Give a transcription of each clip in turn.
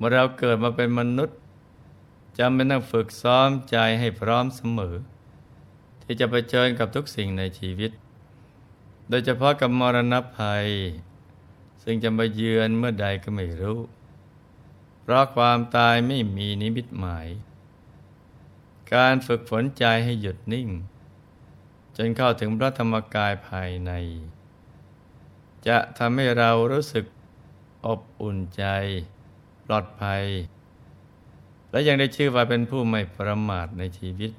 มื่อเราเกิดมาเป็นมนุษย์จำเป็นต้องฝึกซ้อมใจให้พร้อมเสมอ ที่จะไปเชิญกับทุกสิ่งในชีวิต โดยเฉพาะกับมรณภัย ซึ่งจะมาเยือนเมื่อใดก็ไม่รู้ เพราะความตายไม่มีนิมิตหมาย การฝึกฝนใจให้หยุดนิ่ง จนเข้าถึงพระธรรมกายภายใน จะทำให้เรารู้สึกอบอุ่นใจ ลอดภัย และยังได้ชื่อว่าเป็นผู้ไม่ประมาทในชีวิต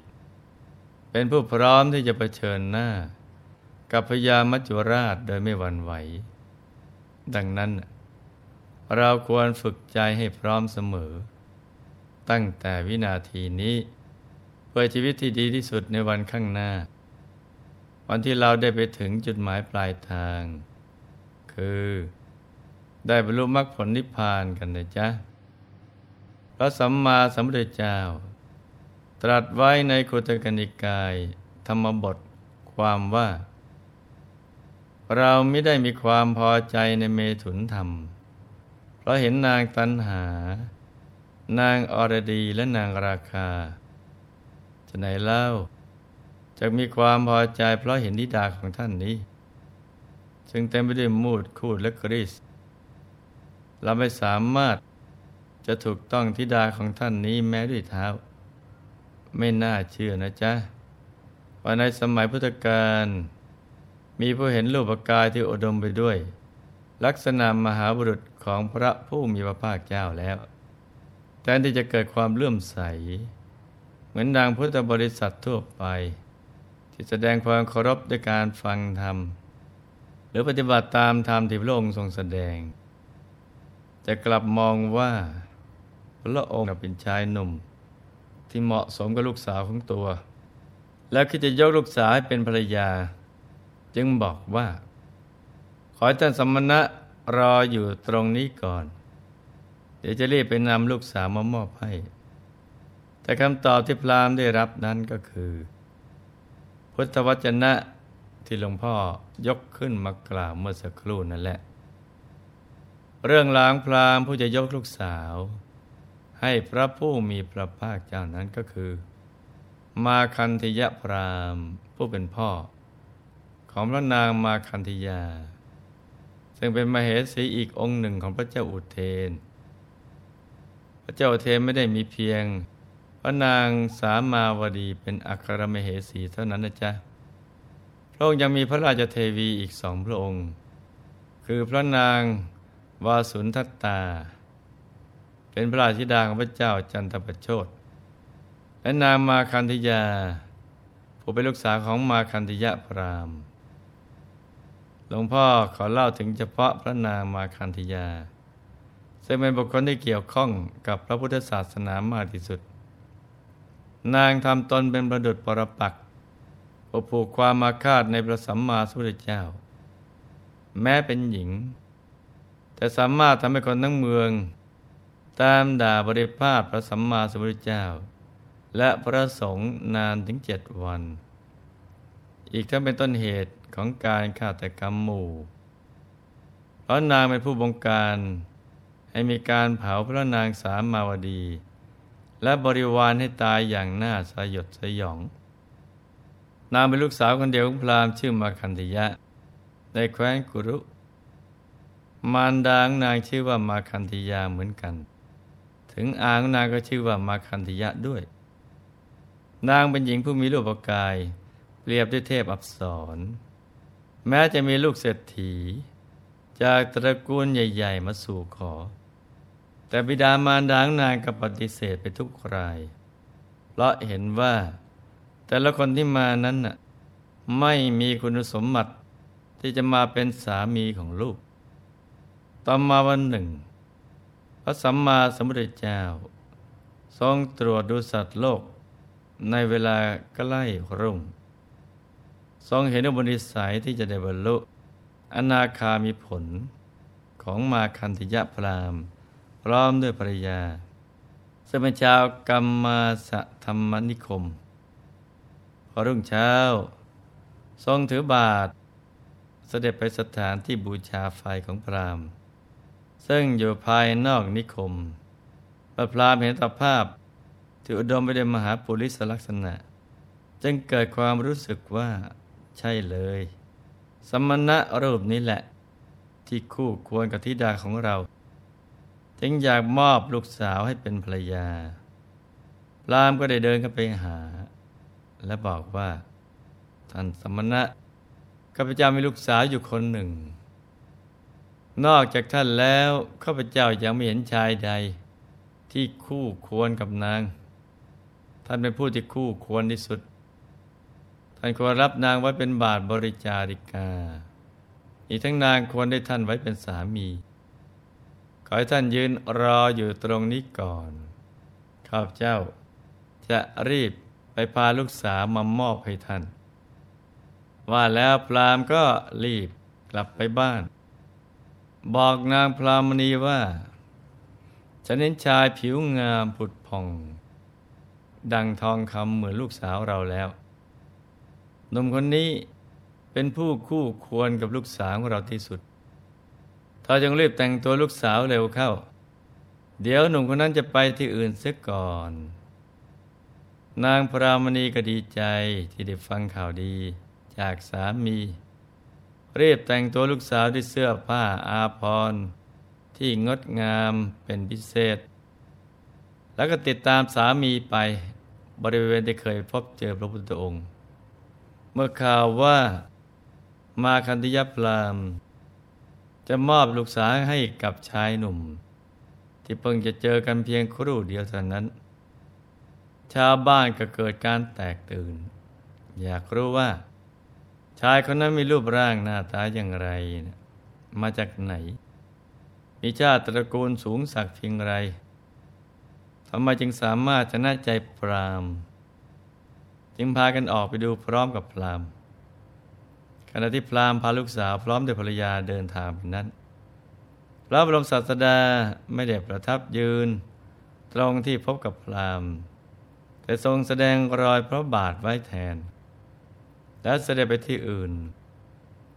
เป็นผู้พร้อมที่จะะเผชิญหน้า กับพยามัจจุราชโดยไม่หวั่นไหว ดังนั้น เราควรฝึกใจให้พร้อมเสมอ ตั้งแต่วินาทีนี้ เพื่อชีวิตที่ดีที่สุดในวันข้างหน้า วันที่เราได้ไปถึงจุดหมายปลายทาง คือ ได้บรรลุมรรคผลนิพพานกันนะจ๊ะ พระสัมมาสัมพุทธเจ้า ตรัสไว้ในคุตกนิกาย ธรรมบทความว่า เราไม่ได้มีความพอใจในเมถุนธรรม เพราะเห็นนางตันหา นางอรดีและนางราคา จะไหนเล่าจะมีความพอใจเพราะเห็นนิดาของท่านนี้ ซึ่งเต็มไปด้วยมูดคูดและกริส เราไม่สามารถจะถูกต้องทิดาของท่านนี้แม้ด้วยเท้า ไม่น่าเชื่อนะจ๊ะ ว่าในสมัยพุทธกาลมีผู้เห็นรูปกายที่อุดมไปด้วย ลักษณะมหาบุรุษของพระผู้มีพระภาคเจ้าแล้วแทนที่จะเกิดความเลื่อมใส เหมือนดังพุทธบริษัททั่วไป ที่แสดงความเคารพด้วยการฟังธรรม หรือปฏิบัติตามธรรมที่พระองค์ทรงแสดง จะกลับมองว่าพระองค์เป็นชายหนุ่ม ที่เหมาะสมกับลูกสาวของตัว แล้วคิดจะยกลูกสาวให้เป็นภรรยา จึงบอกว่า ขอให้ท่านสมณะรออยู่ตรงนี้ก่อน เดี๋ยวจะรีบไปนำลูกสาวมามอบให้ แต่คำตอบที่พรามได้รับนั้นก็คือ พุทธวจนะที่หลวงพ่อยกขึ้นมากล่าวเมื่อสักครู่นั่นแหละ เรื่องล้างพรามผู้จะยกลูกสาว ให้พระผู้มีพระภาคเจ้านั้นก็คือ มาคันธยพรามผู้เป็นพ่อ ของพระนางมาคันธยา ซึ่งเป็นมเหสีอีกองค์หนึ่งของพระเจ้าอุเทน พระเจ้าอุเทนไม่ได้มีเพียง พระนางสามาวดีเป็นอัครมเหสีเท่านั้นนะจ๊ะพระองค์ยังมีพระราชเทวีอีกสองพระองค์ คือพระนาง วาสุนทัตตา เป็นพระราชิดาของพระเจ้าจันทประโชดและนางมาคันธยา ผู้เป็นลูกสาวของมาคันธยะพรามหลวงพ่อขอเล่าถึงเฉพาะพระนางมาคันธยา ซึ่งเป็นบุคคลที่เกี่ยวข้องกับพระพุทธศาสนามากที่สุด นางทำตนเป็นประดุจปรปักผูกความมาคาดในพระสัมมาสัมพุทธเจ้า แม้เป็นหญิง แต่สามารถทำให้คนทั้งเมือง ตามด่าบริภาพพระสัมมาสัมพุทธเจ้า และพระสงฆ์นานถึงเจ็ดวัน อีกทั้งเป็นต้นเหตุของการฆาตกรรมหมู่ เพราะนางเป็นผู้บงการให้มีการเผาพระนางสามมาวดี และบริวารให้ตายอย่างน่าสยดสยอง นางเป็นลูกสาวคนเดียวของพราหมณ์ชื่อมาคันธยะ ในแคว้นกุรุ มารดางนางชื่อว่ามาคันธยาเหมือนกัน ถึงอางนางก็ชื่อว่ามาคันธยะด้วย นางเป็นหญิงผู้มีรูปกาย เปรียบด้วยเทพอับสร แม้จะมีลูกเศรษฐี จากตระกูลใหญ่ ๆ มาสู่ขอ แต่บิดามารดางนางก็ปฏิเสธไปทุกราย เพราะเห็นว่า แต่ละคนที่มานั้นน่ะไม่มีคุณสมบัติที่จะมาเป็นสามีของลูก ต่อมาวันหนึ่ง พระสัมมาสัมพุทธเจ้า ทรงตรวจดูสัตว์โลก ในเวลาใกล้รุ่ง ทรงเห็นอุบนิสัยที่จะได้บรรลุอนาคามีผลของมาคันธิยะพรามพร้อมด้วยภรรยาซึ่งเป็นชาวกรรมาสธรรมนิคม พอรุ่งเช้า ทรงถือบาทเสด็จไปสถานที่บูชาไฟของพราม ซึ่งอยู่ภายนอกนิคมพระพรามเห็นสภาพที่อุดมไปด้วยมหาปุริสลักษณะ จึงเกิดความรู้สึกว่าใช่เลย สมณะรูปนี้แหละ ที่คู่ควรกับธิดาของเรา จึงอยากมอบลูกสาวให้เป็นภรรยา พรามก็ได้เดินเข้าไปหา และบอกว่า ท่านสมณะข้าพเจ้ามีลูกสาวอยู่คนหนึ่ง นอกจากท่านแล้วข้าพเจ้ายังไม่เห็นชายใด ที่คู่ควรกับนาง ท่านเป็นผู้ที่คู่ควรที่สุด ท่านควรรับนางไว้เป็นบาทบริจาริกา อีกทั้งนางควรได้ท่านไว้เป็นสามี ขอให้ท่านยืนรออยู่ตรงนี้ก่อน ข้าพเจ้าจะรีบไปพาลูกสาวมามอบให้ท่าน ว่าแล้วพรามก็รีบกลับไปบ้าน บอกนางพรามณีว่า ฉันเห็นชายผิวงามผุดผ่อง ดังทองคำเหมือนลูกสาวเราแล้วหนุ่มคนนี้เป็นผู้คู่ควรกับลูกสาวของเราที่สุดเธอจงรีบแต่งตัวลูกสาวเร็วเข้า เดี๋ยวหนุ่มคนนั้นจะไปที่อื่นเสียก่อน นางพรามณีก็ดีใจที่ได้ฟังข่าวดีจากสามี รีบแต่งตัวลูกสาวด้วยเสื้อผ้าอาภรณ์ ที่งดงามเป็นพิเศษ แล้วก็ติดตามสามีไปบริเวณที่เคยพบเจอพระพุทธองค์ เมื่อข่าวว่ามาคันธยพราม จะมอบลูกสาวให้กับชายหนุ่ม ที่เพิ่งจะเจอกันเพียงครู่เดียวเท่านั้น ชาวบ้านก็เกิดการแตกตื่น อยากรู้ว่า ชายคนนั้นมีรูปร่างหน้าตาอย่างไรนะมาจากไหน มีชาติตระกูลสูงสักเพียงไรทำไมจึงสามารถชนะใจพรามจึงพากันออกไปดูพร้อมกับพรามขณะที่พรามพาลูกสาวพร้อมด้วยภรรยาเดินทางไปนั้น พระบรมศาสดาไม่ได้ประทับยืน ตรงที่พบกับพรามแต่ทรงแสดงรอยพระบาทไว้แทน และเสด็จไปที่อื่น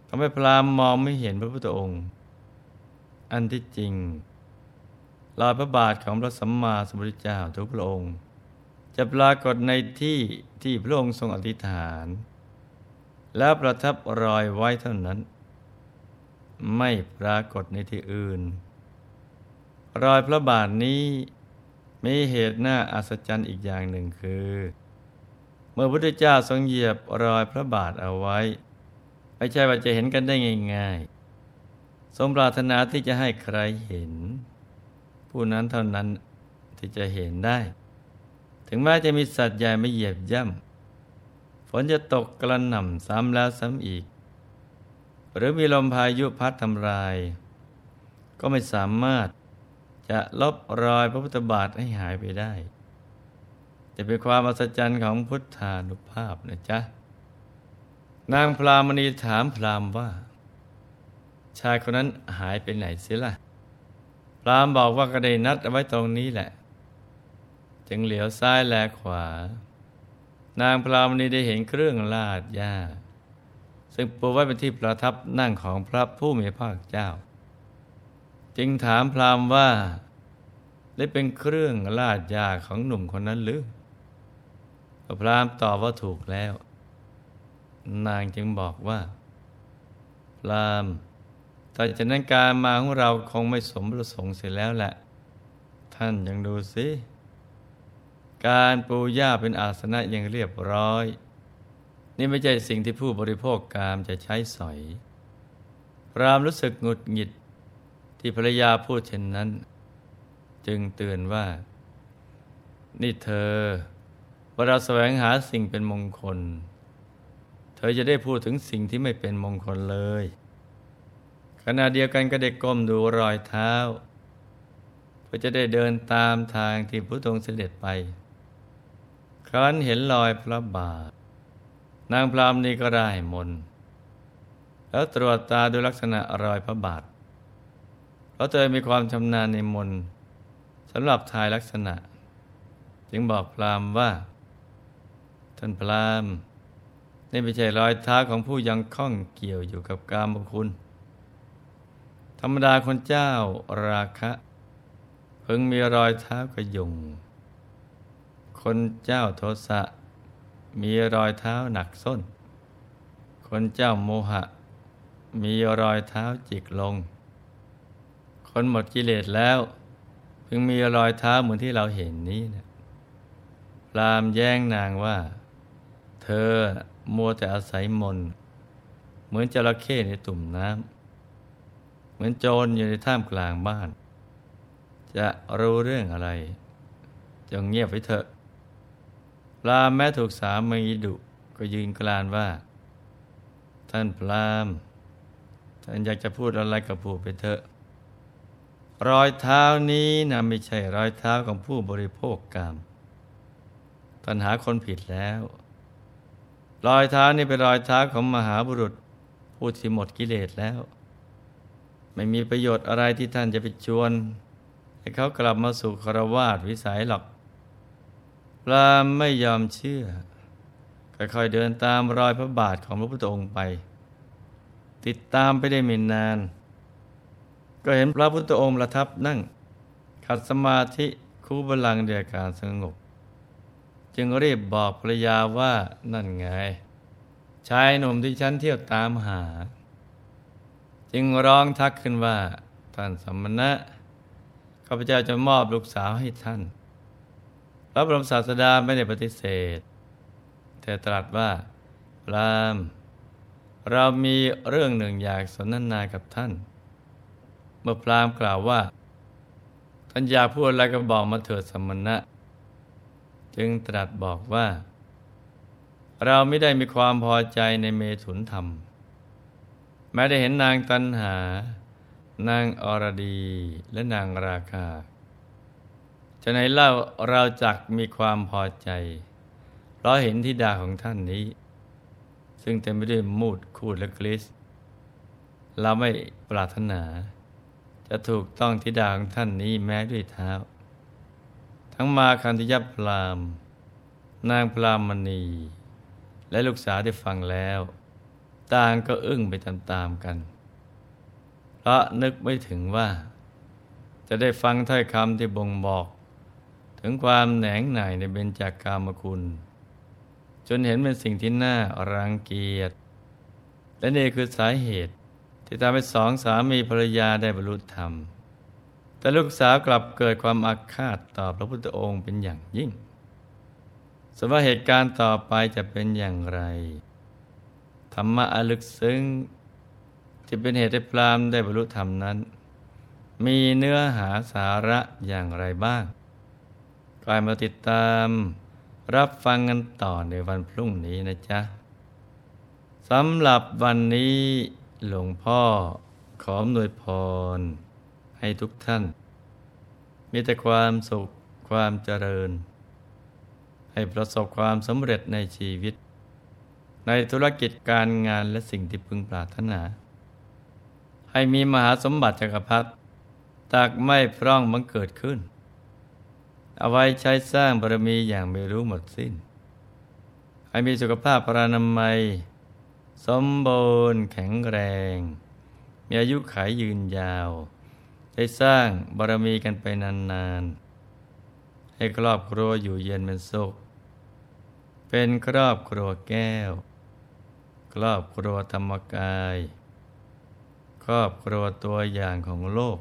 ทำให้พรามมองไม่เห็นพระพุทธองค์ อันที่จริงรอยพระบาทของพระสัมมาสัมพุทธเจ้าทุกพระองค์ จะปรากฏในที่ที่พระองค์ทรงอธิษฐาน แล้วประทับรอยไว้เท่านั้น ไม่ปรากฏในที่อื่น รอยพระบาทนี้มีเหตุน่าอัศจรรย์อีกอย่างหนึ่งคือ เมื่อพระพุทธเจ้าทรงเหยียบรอยพระบาทเอาไว้ ไม่ใช่ว่าจะเห็นกันได้ง่ายๆ สมปรารถนาที่จะให้ใครเห็น ผู้นั้นเท่านั้นที่จะเห็นได้ ถึงแม้จะมีสัตว์ใหญ่ม่เหยียบย่ำฝนจะตกกระหน่ำซ้ำแล้วซ้ำอีก หรือมีลมพายุพัดทำลาย ก็ไม่สามารถจะลบรอยพระพุทธบาทให้หายไปได้ จะเป็นความอัศจรรย์ของพุทธานุภาพนะจ๊ะ นางพรามณีถามพรามว่า ชายคนนั้นหายไปไหนเสียล่ะ พรามบอกว่าก็ได้นัดเอาไว้ตรงนี้แหละ จึงเหลียวซ้ายแลขวา นางพรามณีได้เห็นเครื่องลาดหญ้าซึ่งปูไว้เป็นที่ประทับนั่งของพระผู้มีพระเจ้า จึงถามพรามว่า ได้เป็นเครื่องลาดยาของหนุ่มคนนั้นหรือ พราหมณ์ตอบว่าถูกแล้ว นางจึงบอกว่า พราหมณ์แต่จากนั้นการมาของเราคงไม่สมประสงค์เสร็จแล้วแหละ ท่านยังดูสิการปูย่าเป็นอาสนะยังเรียบร้อย นี่ไม่ใช่สิ่งที่ผู้บริโภคกามจะใช้สอยพรามรู้สึกหงุดหงิดที่ภรรยาพูดเช่นนั้น จึงเตือนว่า นี่เธอ เวลาแสวงหาสิ่งเป็นมงคล เธอจะได้พูดถึงสิ่งที่ไม่เป็นมงคลเลย ขณะเดียวกันก็ได้ก้มดูรอยเท้า เพื่อจะได้เดินตามทางที่พระองค์เสด็จไปครั้นเห็นรอยพระบาท นางพรามนี้ก็ได้มน แล้วตรวจตาดูลักษณะรอยพระบาท เพราะเธอมีความชำนาญในมนสำหรับทายลักษณะ จึงบอกพรามว่า ท่านพรามนี่ไม่ใช่รอยเท้าของผู้ยังข้องเกี่ยวอยู่กับกามคุณ ธรรมดาคนเจ้าราคะเพึงมีรอยเท้ากระยุงคนเจ้าโทสะมีรอยเท้าหนักส้น คนเจ้าโมหะ มีรอยเท้าจิกลง คนหมดกิเลสแล้วพึงมีรอยเท้าเหมือนที่เราเห็นนี้นะพรามแย้งนางว่า เธอมัวแต่อาศัยมน เหมือนจระเข้ในตุ่มน้ำ เหมือนโจรอยู่ในท่ามกลางบ้าน จะรู้เรื่องอะไร จงเงียบไว้เถอะพรามแม้ถูกสามีดุก็ยืนกลานว่า ท่านพรามท่านอยากจะพูดอะไรกับผู้ไปเถอะ รอยเท้านี้นะไม่ใช่รอยเท้าของผู้บริโภคกรรมท่านหาคนผิดแล้ว รอยเท้านี่เป็นรอยเท้าของมหาบุรุษผู้ที่หมดกิเลสแล้ว ไม่มีประโยชน์อะไรที่ท่านจะไปชวน ให้เขากลับมาสู่คารวาสวิสัยหรอกพรามไม่ยอมเชื่อค่อยๆเดินตามรอยพระบาทของพระพุทธองค์ไป ติดตามไปได้ไม่นาน ก็เห็นพระพุทธองค์ประทับนั่ง ขัดสมาธิคูบาลังเดียการสงบ จึงรีบบอกภรรยาว่านั่นไง ชายหนุ่มที่ฉันเที่ยวตามหา จึงร้องทักขึ้นว่า ท่านสมณะข้าพเจ้าจะมอบลูกสาวให้ท่านพระบรมศาสดาไม่ได้ปฏิเสธ แต่ตรัสว่าพรามเรามีเรื่องหนึ่งอยากสนทนากับท่าน เมื่อพรามกล่าวว่า ท่านอยากพูดอะไรก็บอกมาเถิดสมณะ จึงตรัสบอกว่า เราไม่ได้มีความพอใจในเมถุนธรรม แม้ได้เห็นนางตันหา นางอรดีและนางราคาจะไหนเล่าเราจักมีความพอใจ เพราะเห็นทิดาของท่านนี้ ซึ่งเต็มไปด้วยมูดคูดและกลิสเราไม่ปรารถนา จะถูกต้องทิดาของท่านนี้แม้ด้วยเท้า ทั้งมาคันธยพรามนางพรามณี และลูกสาวได้ฟังแล้ว ต่างก็อึ้งไปตามๆกัน เพราะนึกไม่ถึงว่า จะได้ฟังถ้อยคำที่บ่งบอก ถึงความแหนงหน่ายในเบญจากามคุณ จนเห็นเป็นสิ่งที่น่ารังเกียจและนี่คือสาเหตุที่ทำให้สองสามีภรรยาได้บรรลุธรรม แต่ลูกสาวกลับเกิดความอาฆาตต่อพระพุทธองค์เป็นอย่างยิ่งสว่าเหตุการณ์ต่อไปจะเป็นอย่างไร ธรรมะอลึกซึ้งที่เป็นเหตุให้พรามได้บรรลุธรรมนั้น มีเนื้อหาสาระอย่างไรบ้างกลายมาติดตามรับฟังกันต่อในวันพรุ่งนี้นะจ๊ะสำหรับวันนี้หลวงพ่อขออนวยพร ให้ทุกท่าน มีแต่ความสุขความเจริญ ให้ประสบความสำเร็จในชีวิต ในธุรกิจการงานและสิ่งที่พึงปรารถนา ให้มีมหาสมบัติจักรพรรดิตากไม่พร่องบังเกิดขึ้น เอาไว้ใช้สร้างบารมีอย่างไม่รู้หมดสิ้น ให้มีสุขภาพพรานามัย สมบูรณ์แข็งแรง มีอายุขายยืนยาว ได้สร้างบารมีกันไปนานๆ ให้ครอบครัวอยู่เย็นเป็นสุข เป็นครอบครัวแก้ว ครอบครัวธรรมกาย ครอบครัวตัวอย่างของโลก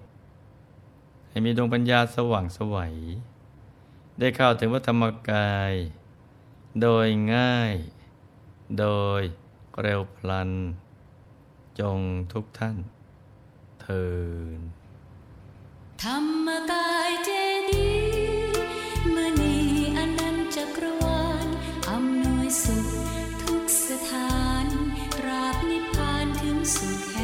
ให้มีดวงปัญญาสว่างสวัย ได้เข้าถึงวัธรรมกาย โดยง่าย โดยเร็วพลัน จงทุกท่าน เทิน ธรรมกายเจดีมณีอนันจักรวาลอำนวยสุขทุกสถาน ราบนิพพานถึงสุข